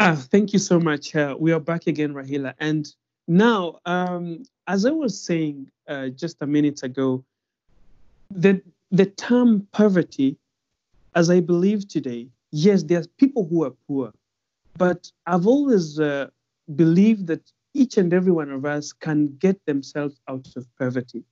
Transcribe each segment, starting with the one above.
Ah, thank you so much. Uh, we are back again, Rahila. And now, um, as I was saying uh, just a minute ago, the the term poverty, as I believe today, yes, there's people who are poor, but I've always uh, believed that each and every one of us can get themselves out of poverty.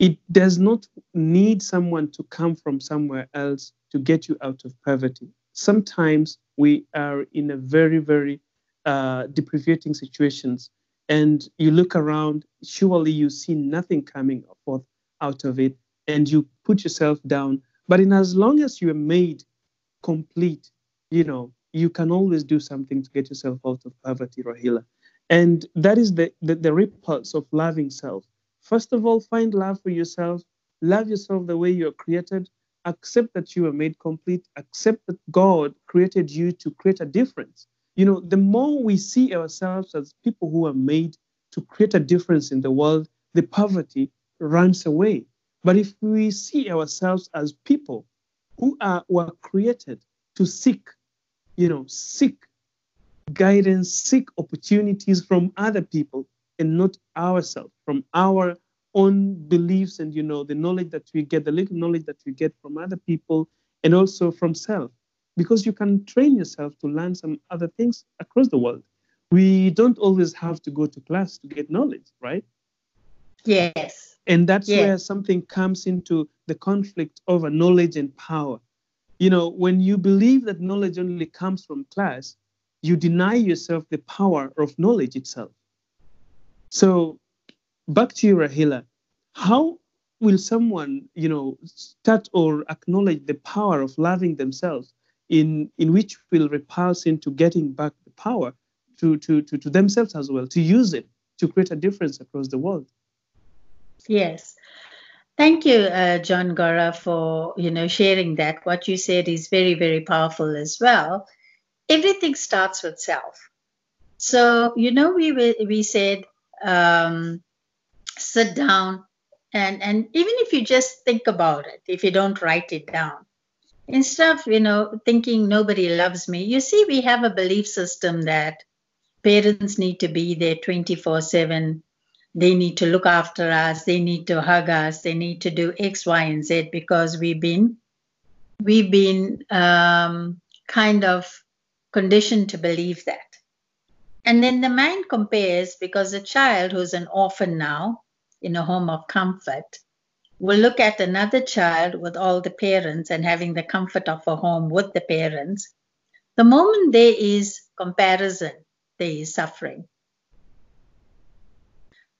It does not need someone to come from somewhere else to get you out of poverty. Sometimes we are in a very, very uh, depreciating situations, and you look around, surely you see nothing coming forth out of it, and you put yourself down. But in as long as you are made complete, you know, you can always do something to get yourself out of poverty, Rahila. And that is the, the, the repulse of loving self. First of all, find love for yourself. Love yourself the way you're created. Accept that you are made complete. Accept that God created you to create a difference. You know, the more we see ourselves as people who are made to create a difference in the world, the poverty runs away. But if we see ourselves as people who are were created to seek, you know, seek guidance, seek opportunities from other people and not ourselves, from our own beliefs and you know the knowledge that we get, the little knowledge that we get from other people and also from self. Because you can train yourself to learn some other things across the world. We don't always have to go to class to get knowledge, right? Yes. And that's yes. where something comes into the conflict over knowledge and power. You know, when you believe that knowledge only comes from class, you deny yourself the power of knowledge itself. So, back to you, Rahila. How will someone, you know, start or acknowledge the power of loving themselves, in in which will repulse into getting back the power to to to, to themselves as well, to use it to create a difference across the world? Yes. Thank you, uh, John Gora, for you know sharing that. What you said is very, very powerful as well everything starts with self. So, you know, we, we said, um, sit down and, and even if you just think about it, if you don't write it down, instead of, you know, thinking nobody loves me, you see, we have a belief system that parents need to be there 24 7 they need to look after us. They need to hug us. They need to do x y and z because we've been we've been um, kind of conditioned to believe that. And then the mind compares because a child who's an orphan now in a home of comfort will look at another child with all the parents and having the comfort of a home with the parents. The moment there is comparison, there is suffering.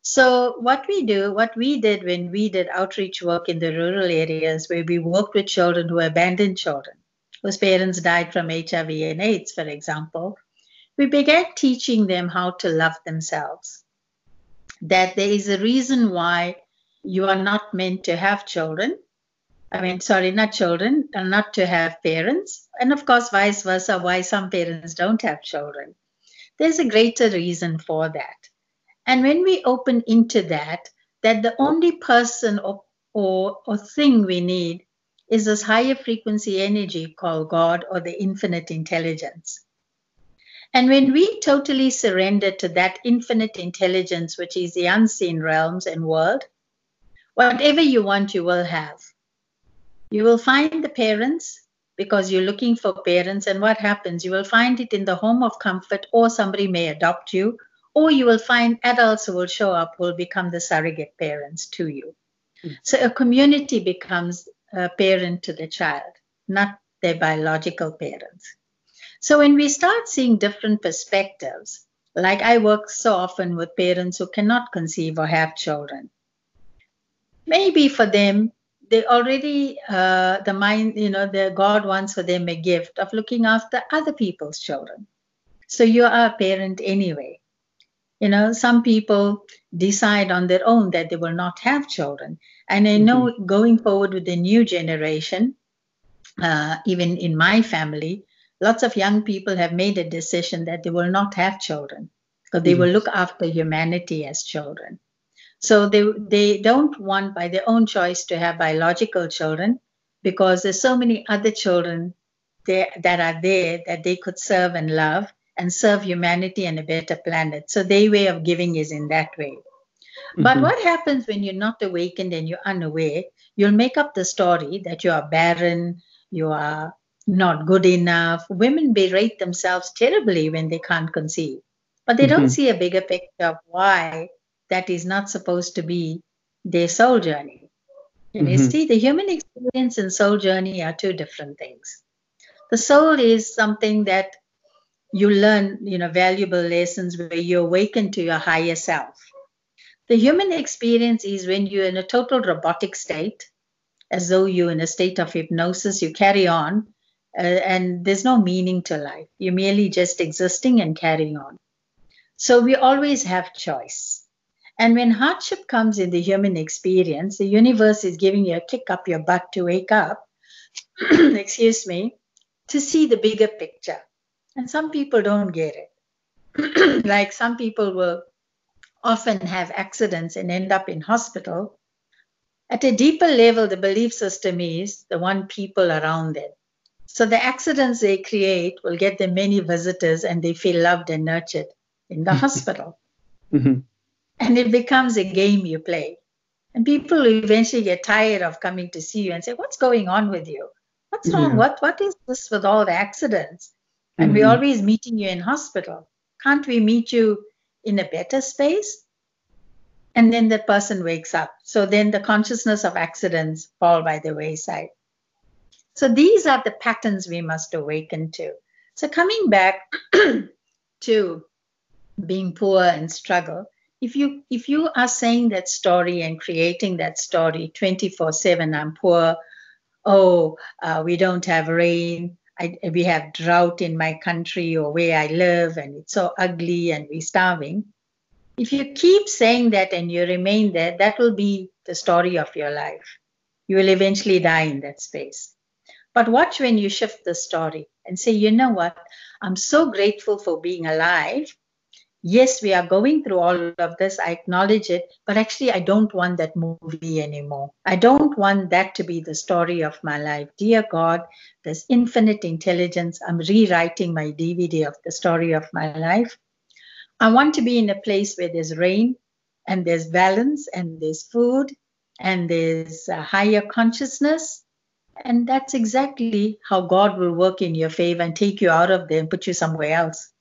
So, what we do, what we did when we did outreach work in the rural areas where we worked with children who abandoned children, whose parents died from HIV and AIDS, for example, we began teaching them how to love themselves. That there is a reason why you are not meant to have children. I mean, sorry, not children, and not to have parents. And of course, vice versa, why some parents don't have children. There's a greater reason for that. And when we open into that, that the only person or, or, or thing we need is this higher frequency energy called God or the infinite intelligence. And when we totally surrender to that infinite intelligence, which is the unseen realms and world, whatever you want, you will have. You will find the parents because you're looking for parents. And what happens? You will find it in the home of comfort, or somebody may adopt you, or you will find adults who will show up who will become the surrogate parents to you. Mm. So a community becomes a parent to the child, not their biological parents. So when we start seeing different perspectives, like I work so often with parents who cannot conceive or have children, maybe for them, they already, uh, the mind, you know, the God wants for them a gift of looking after other people's children. So you are a parent anyway. You know, some people decide on their own that they will not have children. And I know mm-hmm. going forward with the new generation, uh, even in my family, lots of young people have made a decision that they will not have children because they mm-hmm. will look after humanity as children. So they they don't want by their own choice to have biological children because there's so many other children there that are there that they could serve and love and serve humanity and a better planet. So their way of giving is in that way. Mm-hmm. But what happens when you're not awakened and you're unaware? You'll make up the story that you are barren, you are not good enough. Women berate themselves terribly when they can't conceive, but they mm-hmm. don't see a bigger picture of why that is not supposed to be their soul journey. And mm-hmm. you see, the human experience and soul journey are two different things. The soul is something that you learn, you know, valuable lessons where you awaken to your higher self. The human experience is when you're in a total robotic state, as though you're in a state of hypnosis, you carry on, uh, and there's no meaning to life. You're merely just existing and carrying on. So we always have choice. And when hardship comes in the human experience, the universe is giving you a kick up your butt to wake up, excuse me, to see the bigger picture. And some people don't get it. like some people will often have accidents and end up in hospital. At a deeper level, the belief system is the one people around them. So the accidents they create will get them many visitors and they feel loved and nurtured in the hospital. Mm-hmm. And it becomes a game you play. And people eventually get tired of coming to see you and say, What's going on with you? What's wrong? Yeah. What what is this with all the accidents? And mm-hmm. we're always meeting you in hospital. Can't we meet you in a better space? And then that person wakes up. So then the consciousness of accidents fall by the wayside. So these are the patterns we must awaken to. So coming back to being poor and struggle, if you if you are saying that story and creating that story 24/7, I'm poor, oh, uh, we don't have rain, I, we have drought in my country or where I live, and it's so ugly and we're starving. If you keep saying that and you remain there, that will be the story of your life. You will eventually die in that space. But watch when you shift the story and say, you know what? I'm so grateful for being alive yes, we are going through all of this. I acknowledge it, but actually, I don't want that movie anymore. I don't want that to be the story of my life. Dear God, there's infinite intelligence. I'm rewriting my DVD of the story of my life. I want to be in a place where there's rain and there's balance and there's food and there's a higher consciousness. And that's exactly how God will work in your favor and take you out of there and put you somewhere else.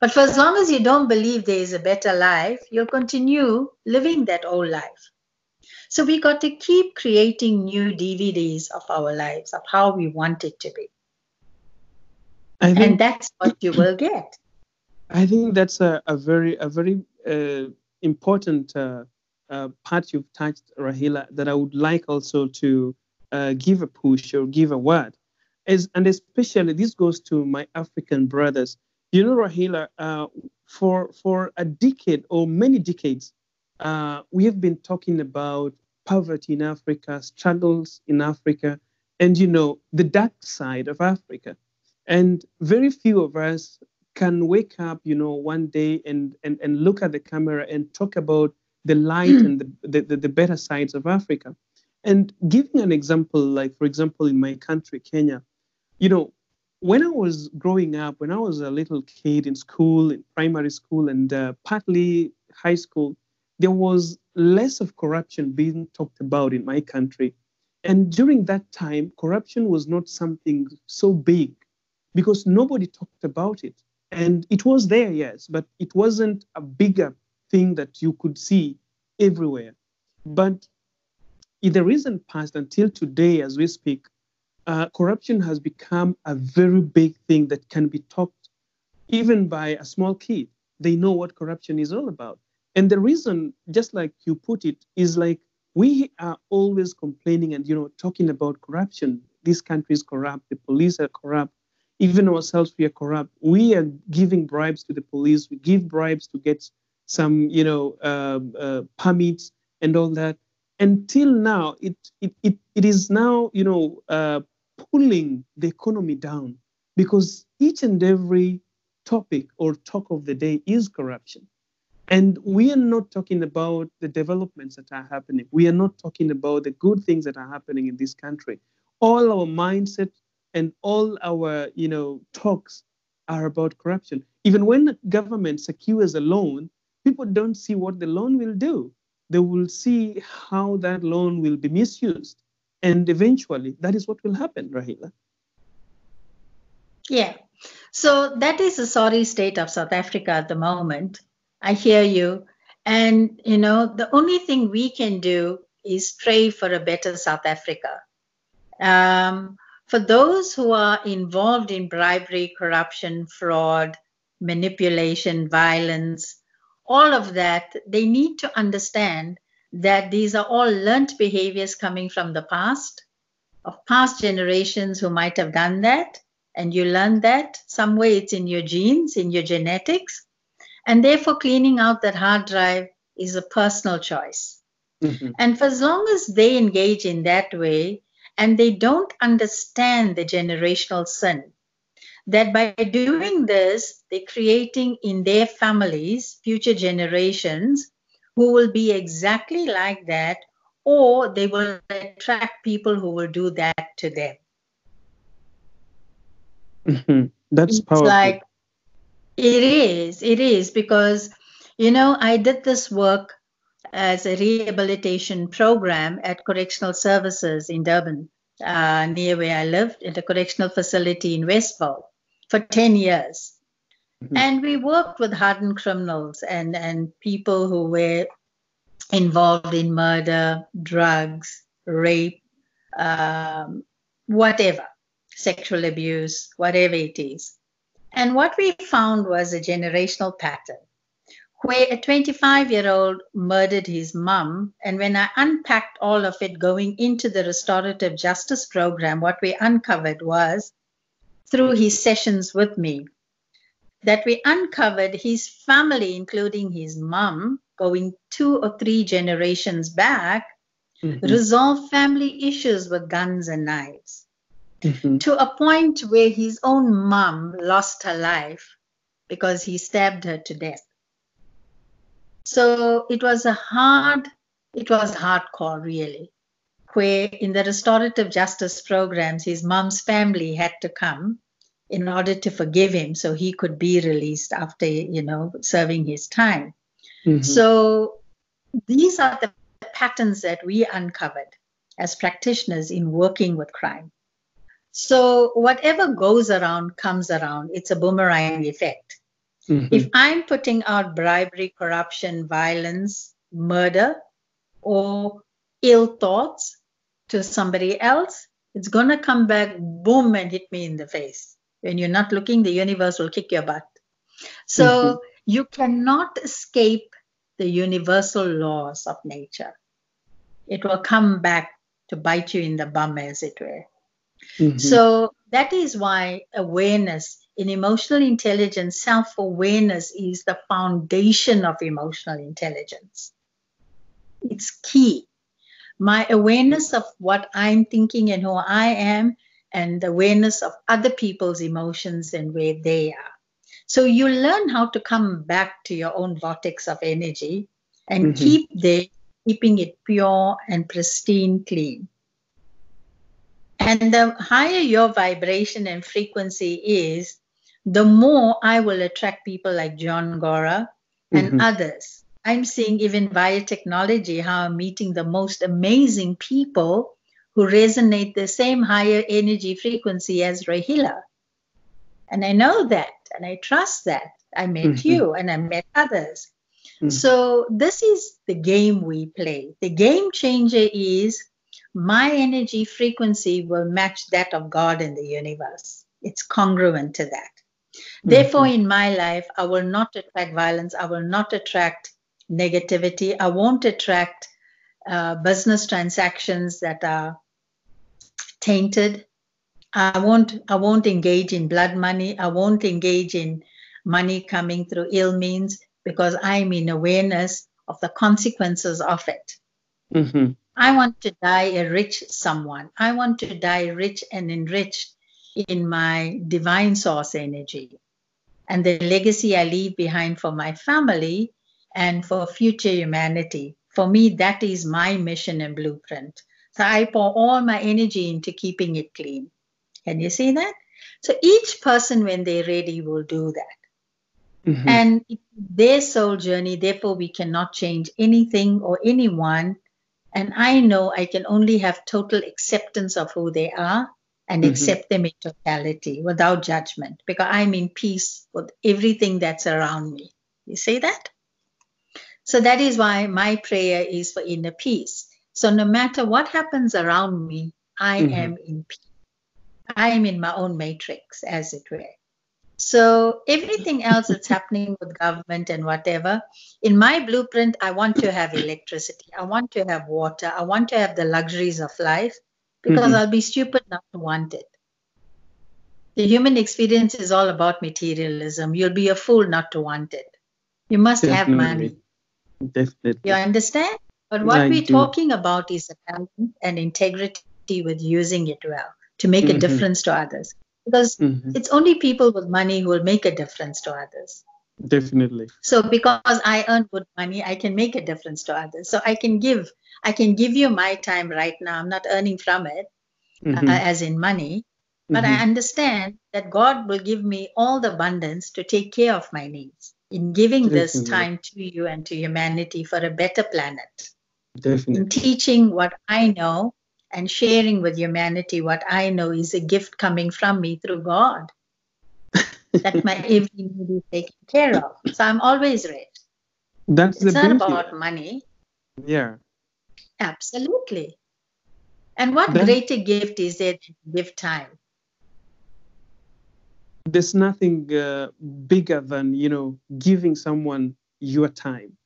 But for as long as you don't believe there is a better life, you'll continue living that old life. So we got to keep creating new DVDs of our lives, of how we want it to be. Think, and that's what you will get. I think that's a, a very, a very uh, important uh, uh, part you've touched, Rahila, that I would like also to uh, give a push or give a word. As, and especially this goes to my African brothers you know, Rahila, uh, for for a decade or many decades, uh, we have been talking about poverty in Africa, struggles in Africa, and you know the dark side of Africa. And very few of us can wake up, you know, one day and and, and look at the camera and talk about the light and the, the, the better sides of Africa. And giving an example, like for example, in my country, Kenya, you know, when I was growing up, when I was a little kid in school, in primary school, and uh, partly high school, there was less of corruption being talked about in my country. And during that time, corruption was not something so big because nobody talked about it. And it was there, yes, but it wasn't a bigger thing that you could see everywhere. But in the recent past, until today, as we speak, uh, corruption has become a very big thing that can be talked even by a small kid. They know what corruption is all about. And the reason, just like you put it, is like we are always complaining and you know talking about corruption. This country is corrupt, the police are corrupt, even ourselves we are corrupt. We are giving bribes to the police, we give bribes to get some you know uh, uh, permits and all that until now it it, it, it is now you know uh, pulling the economy down because each and every topic or talk of the day is corruption. And we are not talking about the developments that are happening. We are not talking about the good things that are happening in this country. All our mindset and all our, you know, talks are about corruption. Even when the government secures a loan, people don't see what the loan will do. They will see how that loan will be misused. And eventually, that is what will happen, Rahila. Yeah. So that is the sorry state of South Africa at the moment. I hear you. And, you know, the only thing we can do is pray for a better South Africa. Um, for those who are involved in bribery, corruption, fraud, manipulation, violence, all of that, they need to understand that these are all learnt behaviors coming from the past, of past generations who might have done that. And you learn that some way it's in your genes, in your genetics. And therefore, cleaning out that hard drive is a personal choice. Mm-hmm. And for as long as they engage in that way and they don't understand the generational sin, that by doing this, they're creating in their families future generations who will be exactly like that, or they will attract people who will do that to them. Mm-hmm. That's it's powerful. Like it is, it is because you know I did this work as a rehabilitation program at correctional services in Durban, uh, near where I lived, at a correctional facility in Westville for 10 years. Mm-hmm. And we worked with hardened criminals and, and people who were involved in murder, drugs, rape, um, whatever, sexual abuse, whatever it is. And what we found was a generational pattern where a 25 year old murdered his mum. And when I unpacked all of it going into the restorative justice program, what we uncovered was through his sessions with me that we uncovered his family, including his mum, going two or three generations back, mm-hmm. resolve family issues with guns and knives mm-hmm. to a point where his own mum lost her life because he stabbed her to death. So it was a hard, it was hardcore really, where in the restorative justice programs, his mom's family had to come in order to forgive him so he could be released after you know serving his time mm-hmm. so these are the patterns that we uncovered as practitioners in working with crime so whatever goes around comes around it's a boomerang effect mm-hmm. if i'm putting out bribery corruption violence murder or ill thoughts to somebody else it's going to come back boom and hit me in the face when you're not looking, the universe will kick your butt. So mm-hmm. you cannot escape the universal laws of nature. It will come back to bite you in the bum, as it were. Mm-hmm. So that is why awareness in emotional intelligence, self awareness is the foundation of emotional intelligence. It's key. My awareness of what I'm thinking and who I am and the awareness of other people's emotions and where they are. So you learn how to come back to your own vortex of energy and mm-hmm. keep there, keeping it pure and pristine clean. And the higher your vibration and frequency is, the more I will attract people like John Gora and mm-hmm. others. I'm seeing even via technology how I'm meeting the most amazing people who resonate the same higher energy frequency as Rahila. And I know that and I trust that. I met mm-hmm. you and I met others. Mm-hmm. So this is the game we play. The game changer is my energy frequency will match that of God in the universe. It's congruent to that. Mm-hmm. Therefore, in my life, I will not attract violence. I will not attract negativity. I won't attract uh, business transactions that are tainted. I won't I won't engage in blood money. I won't engage in money coming through ill means because I'm in awareness of the consequences of it. Mm-hmm. I want to die a rich someone. I want to die rich and enriched in my divine source energy. And the legacy I leave behind for my family and for future humanity. For me, that is my mission and blueprint. So I pour all my energy into keeping it clean. Can you see that? So each person, when they're ready, will do that. Mhm. And their soul journey, therefore, we cannot change anything or anyone. And I know I can only have total acceptance of who they are and Mhm. accept them in totality without judgment because I'm in peace with everything that's around me. You see that? So that is why my prayer is for inner peace. So no matter what happens around me, I Mhm. am in peace. I am in my own matrix, as it were. So everything else that's happening with government and whatever, in my blueprint, I want to have electricity. I want to have water. I want to have the luxuries of life because Mhm. I'll be stupid not to want it. The human experience is all about materialism. You'll be a fool not to want it. You must have money. Definitely. You understand? But what I we're do. talking about is a balance and integrity with using it well to make a Mhm. difference to others. Because Mhm. it's only people with money who will make a difference to others. Definitely. So because I earn good money, I can make a difference to others. So I can give, I can give you my time right now. I'm not earning from it, Mhm. uh, as in money, but I Mhm. understand that God will give me all the abundance to take care of my needs in giving this time to you and to humanity for a better planet. Definitely. In teaching what I know and sharing with humanity what I know is a gift coming from me through God. that my every need is taken care of. So I'm always ready. That's the It's not beauty. about money. Yeah. Absolutely. And what greater gift is there to give time? There's nothing uh, bigger than you know giving someone your time,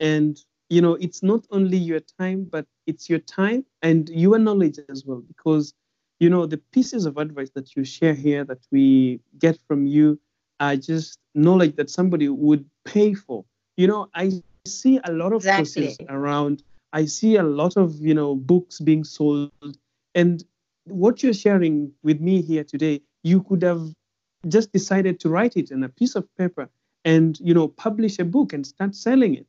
and you know it's not only your time, but it's your time and your knowledge as well. Because you know the pieces of advice that you share here that we get from you are just knowledge that somebody would pay for. You know, I see a lot of Exactly. courses around. I see a lot of you know books being sold, and what you're sharing with me here today, you could have just decided to write it in a piece of paper and you know publish a book and start selling it.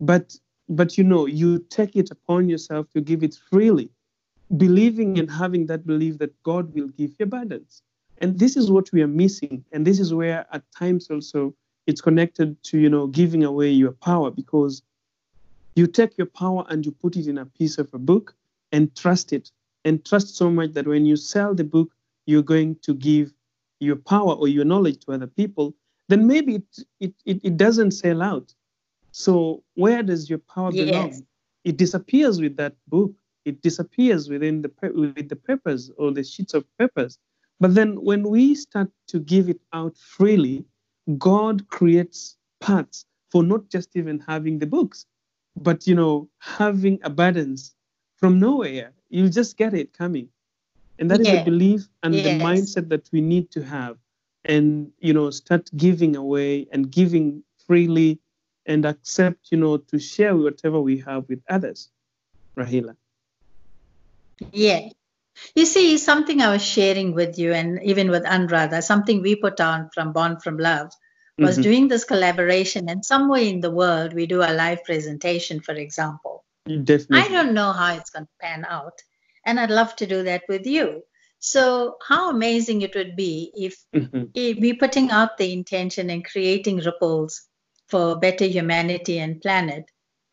But but you know you take it upon yourself to give it freely believing and having that belief that god will give you abundance. And this is what we are missing. And this is where at times also it's connected to you know giving away your power because you take your power and you put it in a piece of a book and trust it. And trust so much that when you sell the book you're going to give your power or your knowledge to other people then maybe it it, it, it doesn't sell out. So where does your power belong? Yes. it disappears with that book. It disappears within the with the papers or the sheets of papers but then when we start to give it out freely god creates paths for not just even having the books but you know having abundance from nowhere. You just get it coming and that is Yeah. the belief and the mindset that we need to have and you know start giving away and giving freely and accept you know to share whatever we have with others rahila Yeah. You see, something I was sharing with you and even with Anuradha, something we put on from Born from Love was Mhm. doing this collaboration. And somewhere in the world, we do a live presentation, for example. definitely I don't know how it's going to pan out. And I'd love to do that with you. So, how amazing it would be if Mhm. if we putting out the intention and creating ripples for better humanity and planet,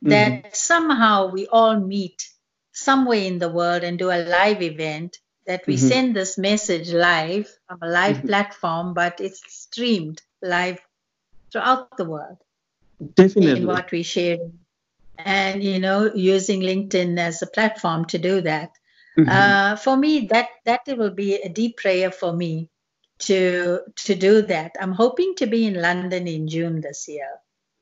that somehow we all meet somewhere in the world and do a live event that we Mhm. send this message live from a live Mhm. platform, but it's streamed live throughout the world definitely in what we share. And, you know, using LinkedIn as a platform to do that. Mhm. Uh, for me, that that will be a deep prayer for me to to do that. I'm hoping to be in London in June this year.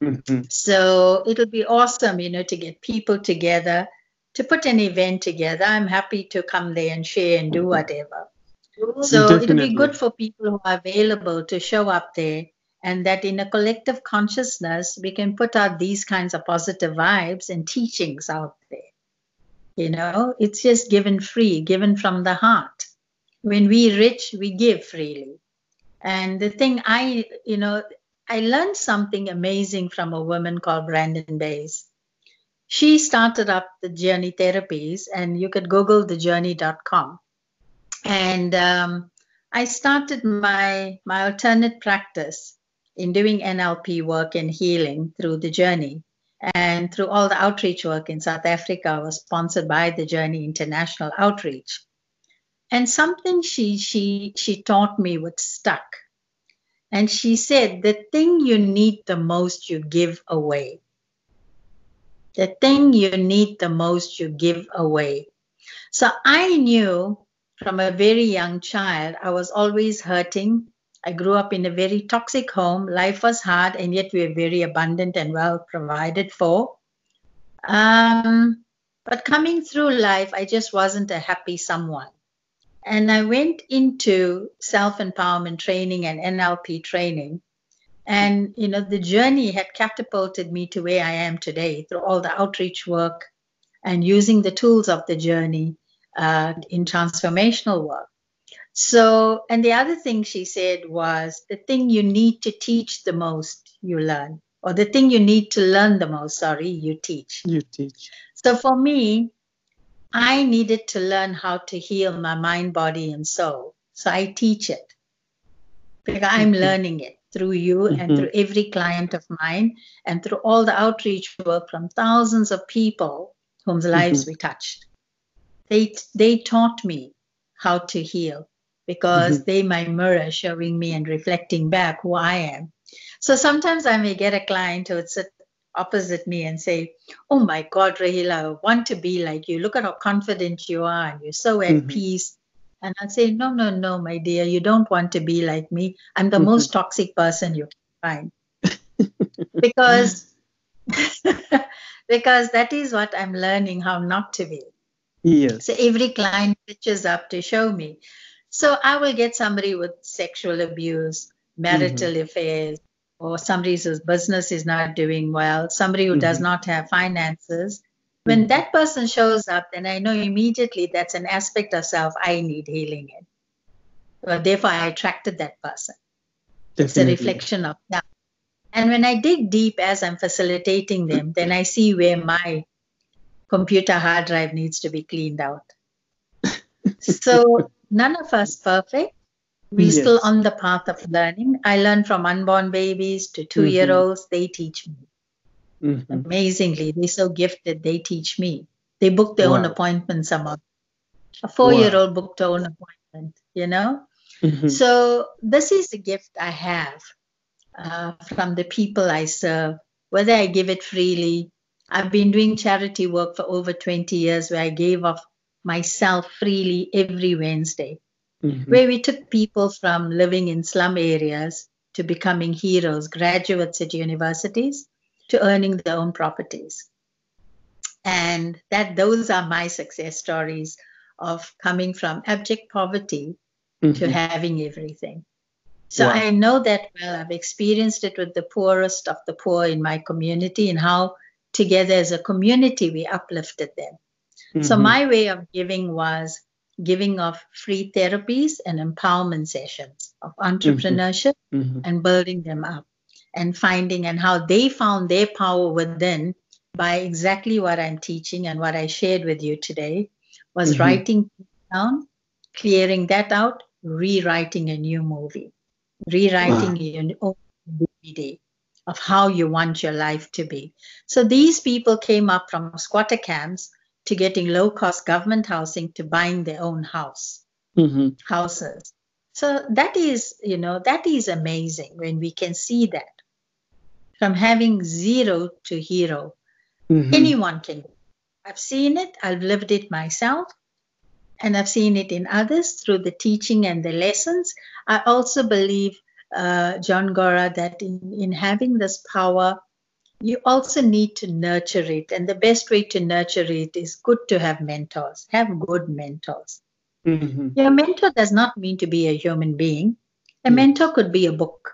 Mhm. So it'll be awesome, you know, to get people together, to put an event together. I'm happy to come there and share and do whatever. So it'll be good for people who are available to show up there and that in a collective consciousness, we can put out these kinds of positive vibes and teachings out there. You know, it's just given free, given from the heart. When we rich, we give freely. And the thing I, you know, I learned something amazing from a woman called Brandon Bays. She started up the Journey Therapies, and you could Google thejourney.com. And um, I started my my alternate practice in doing NLP work and healing through the journey. And through all the outreach work in South Africa was sponsored by the Journey International Outreach. And something she she she taught me what stuck. And she said, the thing you need the most, you give away. The thing you need the most, you give away. So I knew from a very young child, I was always hurting. I grew up in a very toxic home. Life was hard, and yet we were very abundant and well provided for. Um, but coming through life, I just wasn't a happy someone. And I went into self empowerment training and NLP training. And, you know, the journey had catapulted me to where I am today through all the outreach work and using the tools of the journey uh, in transformational work. So, and the other thing she said was the thing you need to teach the most, you learn, or the thing you need to learn the most, sorry, you teach. You teach. So for me, I needed to learn how to heal my mind, body, and soul. So I teach it because I'm mm-hmm. learning it through you mm-hmm. and through every client of mine and through all the outreach work from thousands of people whose lives mm-hmm. we touched. They, they taught me how to heal because mm-hmm. they my mirror showing me and reflecting back who I am. So sometimes I may get a client who would sit opposite me and say, Oh my God, Rahila, I want to be like you. Look at how confident you are and you're so at mm-hmm. peace. And I'd say, No, no, no, my dear, you don't want to be like me. I'm the mm-hmm. most toxic person you can find. because because that is what I'm learning how not to be. Yes. So every client pitches up to show me. So I will get somebody with sexual abuse, marital mm-hmm. affairs, or somebody whose business is not doing well, somebody who mm-hmm. does not have finances. When mm-hmm. that person shows up, then I know immediately that's an aspect of self I need healing in. Well, therefore, I attracted that person. Definitely. It's a reflection of that. And when I dig deep as I'm facilitating them, then I see where my computer hard drive needs to be cleaned out. so none of us perfect. We're yes. still on the path of learning. I learn from unborn babies to two year olds. They teach me. Mm-hmm. Amazingly, they're so gifted. They teach me. They book their wow. own appointments Some of a four year old wow. booked their own appointment. You know. Mm-hmm. So this is a gift I have uh, from the people I serve. Whether I give it freely, I've been doing charity work for over 20 years, where I gave of myself freely every Wednesday mm-hmm. where we took people from living in slum areas to becoming heroes, graduates at universities, to earning their own properties. And that those are my success stories of coming from abject poverty mm-hmm. to having everything. So wow. I know that well. I've experienced it with the poorest of the poor in my community and how together as a community we uplifted them. Mm-hmm. So my way of giving was giving of free therapies and empowerment sessions of entrepreneurship mm-hmm. mm-hmm. and building them up and finding and how they found their power within by exactly what I'm teaching and what I shared with you today was mm-hmm. writing down, clearing that out, rewriting a new movie, rewriting wow. your own DVD of how you want your life to be. So these people came up from squatter camps to getting low cost government housing to buying their own house mm-hmm. houses so that is you know that is amazing when we can see that from having zero to hero mm-hmm. anyone can i've seen it i've lived it myself and i've seen it in others through the teaching and the lessons i also believe uh, john gora that in, in having this power you also need to nurture it. And the best way to nurture it is good to have mentors, have good mentors. Mm-hmm. Your mentor does not mean to be a human being. A mm-hmm. mentor could be a book,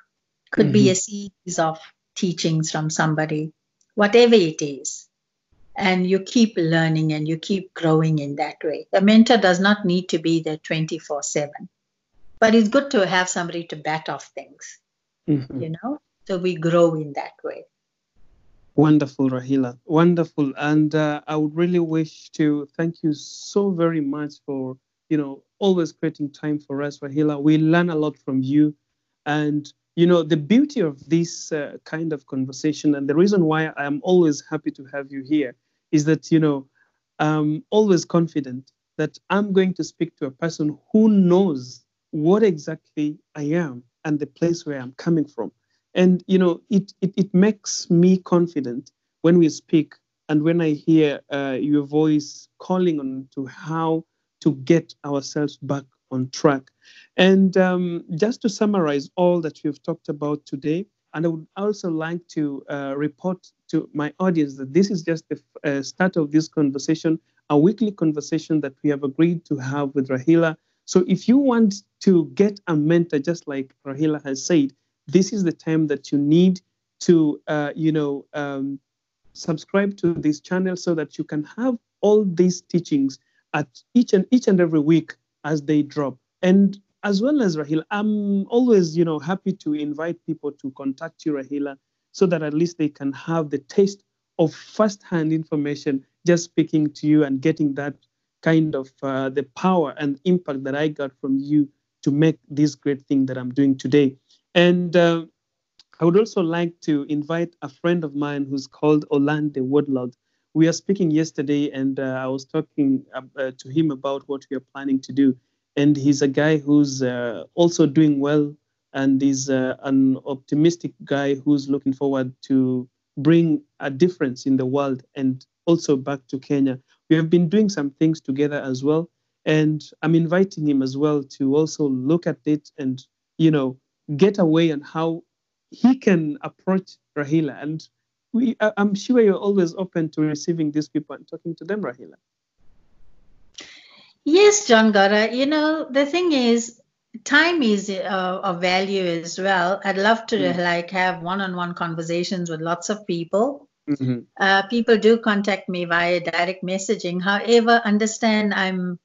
could mm-hmm. be a series of teachings from somebody, whatever it is. And you keep learning and you keep growing in that way. A mentor does not need to be there 24 7, but it's good to have somebody to bat off things, mm-hmm. you know, so we grow in that way. Wonderful, Rahila. Wonderful. And uh, I would really wish to thank you so very much for, you know, always creating time for us, Rahila. We learn a lot from you. And, you know, the beauty of this uh, kind of conversation and the reason why I'm always happy to have you here is that, you know, I'm always confident that I'm going to speak to a person who knows what exactly I am and the place where I'm coming from. And, you know, it, it, it makes me confident when we speak and when I hear uh, your voice calling on to how to get ourselves back on track. And um, just to summarize all that we've talked about today, and I would also like to uh, report to my audience that this is just the uh, start of this conversation, a weekly conversation that we have agreed to have with Rahila. So if you want to get a mentor, just like Rahila has said, this is the time that you need to, uh, you know, um, subscribe to this channel so that you can have all these teachings at each and each and every week as they drop. And as well as Rahila, I'm always, you know, happy to invite people to contact you, Rahila, so that at least they can have the taste of first-hand information, just speaking to you and getting that kind of uh, the power and impact that I got from you to make this great thing that I'm doing today. And uh, I would also like to invite a friend of mine who's called Orlando Woodlord. We are speaking yesterday, and uh, I was talking uh, to him about what we are planning to do. And he's a guy who's uh, also doing well, and he's uh, an optimistic guy who's looking forward to bring a difference in the world and also back to Kenya. We have been doing some things together as well, and I'm inviting him as well to also look at it and you know get away on how he can approach Rahila. And we, I'm sure you're always open to receiving these people and talking to them, Rahila. Yes, John Gora. You know, the thing is, time is uh, of value as well. I'd love to mm like have one-on-one conversations with lots of people. Mm-hmm. Uh, people do contact me via direct messaging. However, understand I'm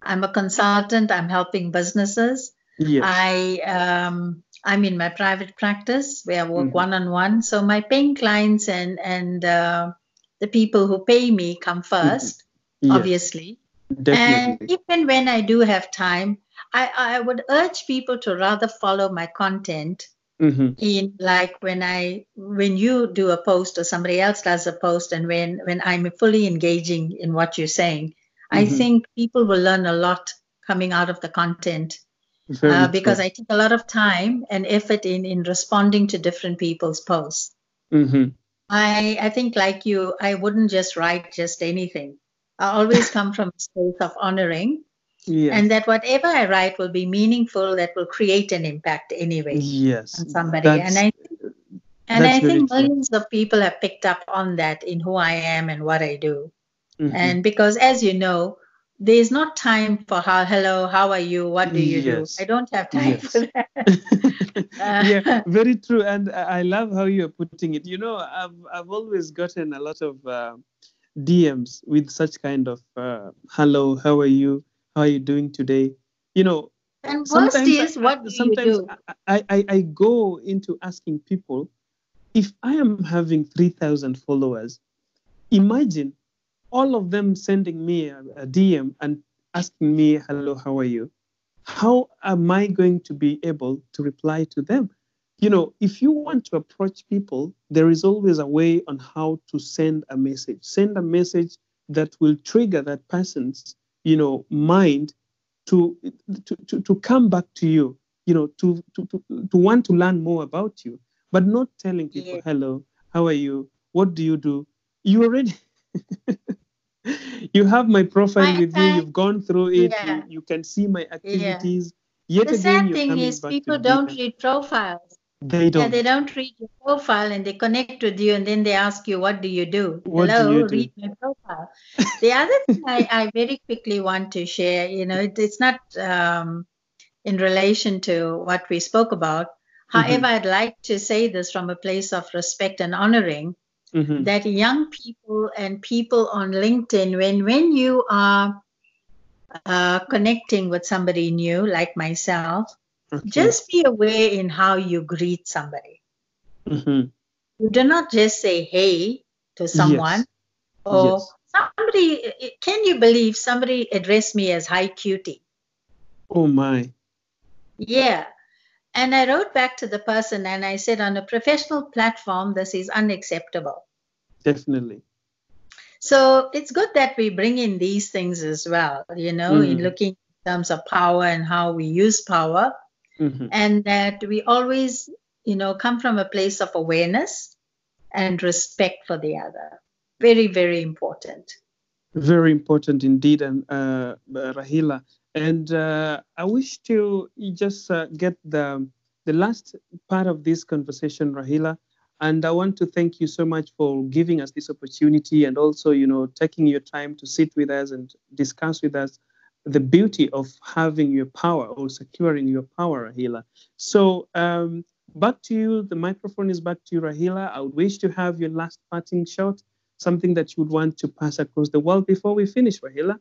I'm a consultant. I'm helping businesses. Yes. I um, I'm in my private practice where I work one on one. So my paying clients and and uh, the people who pay me come 1st mm-hmm. obviously. Definitely. And even when I do have time, I, I would urge people to rather follow my content mm-hmm. in like when I when you do a post or somebody else does a post and when when I'm fully engaging in what you're saying, mm-hmm. I think people will learn a lot coming out of the content uh, because I take a lot of time and effort in in responding to different people's posts. Mm-hmm. I I think like you, I wouldn't just write just anything. I always come from a space of honoring, yes. and that whatever I write will be meaningful. That will create an impact anyway. Yes, on somebody, and I and I think millions true. of people have picked up on that in who I am and what I do. Mm-hmm. And because, as you know, there's not time for how hello how are you? What do you yes. do i don't have time yes. for that. Uh, yeah very true and i love how you're putting it. You know i've, I've always gotten a lot of uh, dms with such kind of uh, hello how are you? How are you doing today? You know and sometimes is, what I, sometimes I, I, I go into asking people if i am having 3000 followers imagine all of them sending me a, a DM and asking me, hello, how are you? How am I going to be able to reply to them? You know, if you want to approach people, there is always a way on how to send a message. Send a message that will trigger that person's, you know, mind to to, to, to come back to you, you know, to, to, to, to want to learn more about you, but not telling people, yeah. hello, how are you? What do you do? You already you have my profile my with you. You've gone through it. Yeah. You, you, can see my activities. Yeah. Yet the again, sad thing is people don't read profiles. They don't. Yeah, they don't read your profile and they connect with you and then they ask you, what do you do? What Hello, do you do? read my profile. the other thing I, I, very quickly want to share, you know, it, it's not um, in relation to what we spoke about. Mm-hmm. However, mm-hmm. I'd like to say this from a place of respect and honoring mm-hmm. that young people and people on LinkedIn, when when you are uh, connecting with somebody new like myself, okay. just be aware in how you greet somebody. Mm-hmm. You do not just say hey to someone yes. or yes. somebody. Can you believe somebody addressed me as hi cutie? Oh my. Yeah. And I wrote back to the person and I said, on a professional platform, this is unacceptable. Definitely. So it's good that we bring in these things as well, you know, mm. in looking in terms of power and how we use power. Mm-hmm. And that we always, you know, come from a place of awareness and respect for the other. Very, very important. Very important indeed, and uh, Rahila. And uh, I wish to just uh, get the the last part of this conversation, Rahila. And I want to thank you so much for giving us this opportunity and also, you know, taking your time to sit with us and discuss with us the beauty of having your power or securing your power, Rahila. So um, back to you. The microphone is back to you, Rahila. I would wish to have your last parting shot, something that you would want to pass across the world before we finish, Rahila.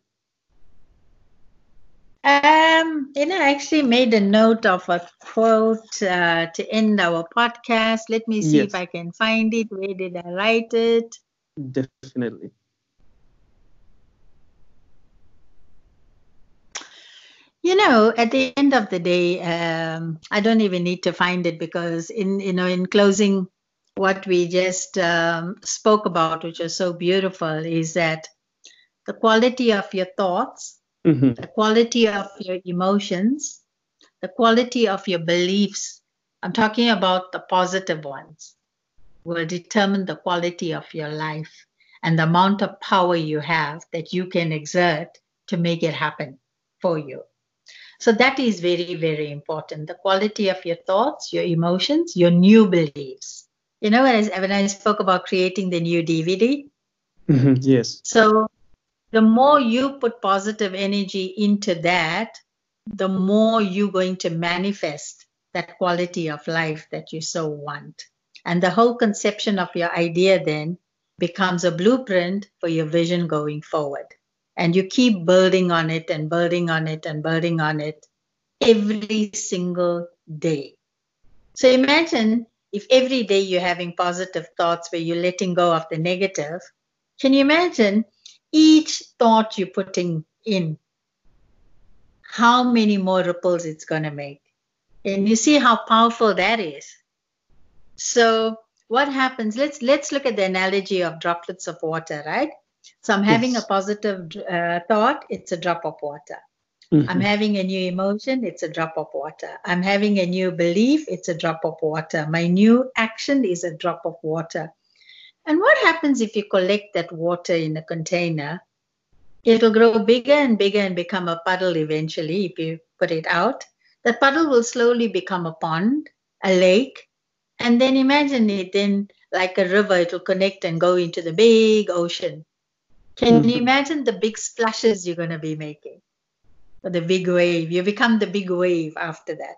Um, you know, I actually made a note of a quote uh, to end our podcast. Let me see yes. if I can find it. Where did I write it? Definitely. You know, at the end of the day, um, I don't even need to find it because in you know, in closing, what we just um, spoke about, which is so beautiful, is that the quality of your thoughts mm-hmm. the quality of your emotions, the quality of your beliefs. I'm talking about the positive ones, will determine the quality of your life and the amount of power you have that you can exert to make it happen for you. So that is very, very important. The quality of your thoughts, your emotions, your new beliefs. You know, when I, when I spoke about creating the new DVD. Mm-hmm, yes. So the more you put positive energy into that, the more you're going to manifest that quality of life that you so want. And the whole conception of your idea then becomes a blueprint for your vision going forward. And you keep building on it and building on it and building on it every single day. So imagine if every day you're having positive thoughts where you're letting go of the negative. Can you imagine each thought you're putting in, how many more ripples it's going to make. And you see how powerful that is. So what happens? Let's let's look at the analogy of droplets of water, right? So I'm having yes. a positive uh, thought, it's a drop of water. Mm-hmm. I'm having a new emotion, it's a drop of water. I'm having a new belief, it's a drop of water. My new action is a drop of water. And what happens if you collect that water in a container? It'll grow bigger and bigger and become a puddle eventually if you put it out. That puddle will slowly become a pond, a lake, and then imagine it then like a river, it will connect and go into the big ocean. Can mm-hmm. you imagine the big splashes you're going to be making? Or the big wave. You become the big wave after that.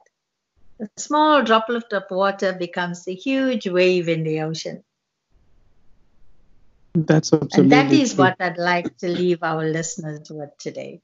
A small droplet of water becomes a huge wave in the ocean. That's absolutely And that is true. what I'd like to leave our listeners with today.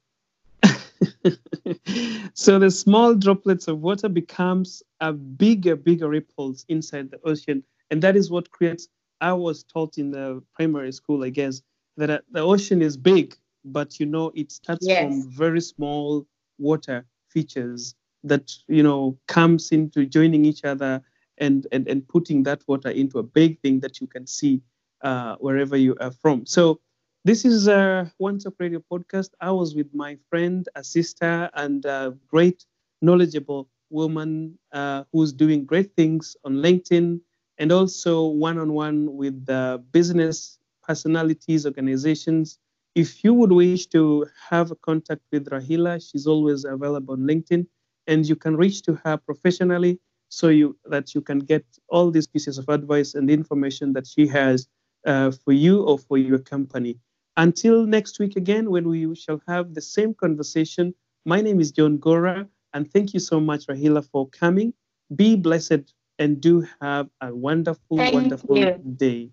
so the small droplets of water becomes a bigger, bigger ripples inside the ocean. And that is what creates, I was taught in the primary school, I guess, that uh, the ocean is big, but you know, it starts yes. from very small water features that, you know, comes into joining each other and, and, and putting that water into a big thing that you can see uh, wherever you are from. So this is a One Talk Radio podcast. I was with my friend, a sister, and a great, knowledgeable woman uh, who's doing great things on LinkedIn and also one-on-one with the business personalities, organizations. If you would wish to have a contact with Rahila, she's always available on LinkedIn, and you can reach to her professionally so you that you can get all these pieces of advice and information that she has uh, for you or for your company. Until next week again, when we shall have the same conversation, my name is John Gora, and thank you so much, Rahila, for coming. Be blessed and do have a wonderful, thank wonderful you. day.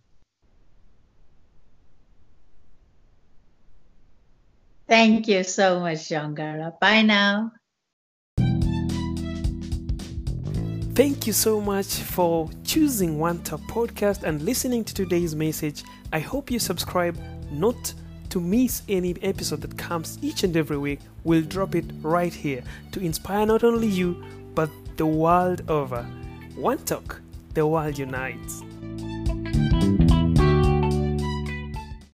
Thank you so much, John Gora. Bye now. Thank you so much for choosing One Talk Podcast and listening to today's message. I hope you subscribe, not to miss any episode that comes each and every week, we'll drop it right here to inspire not only you, but the world over. One talk, the world unites.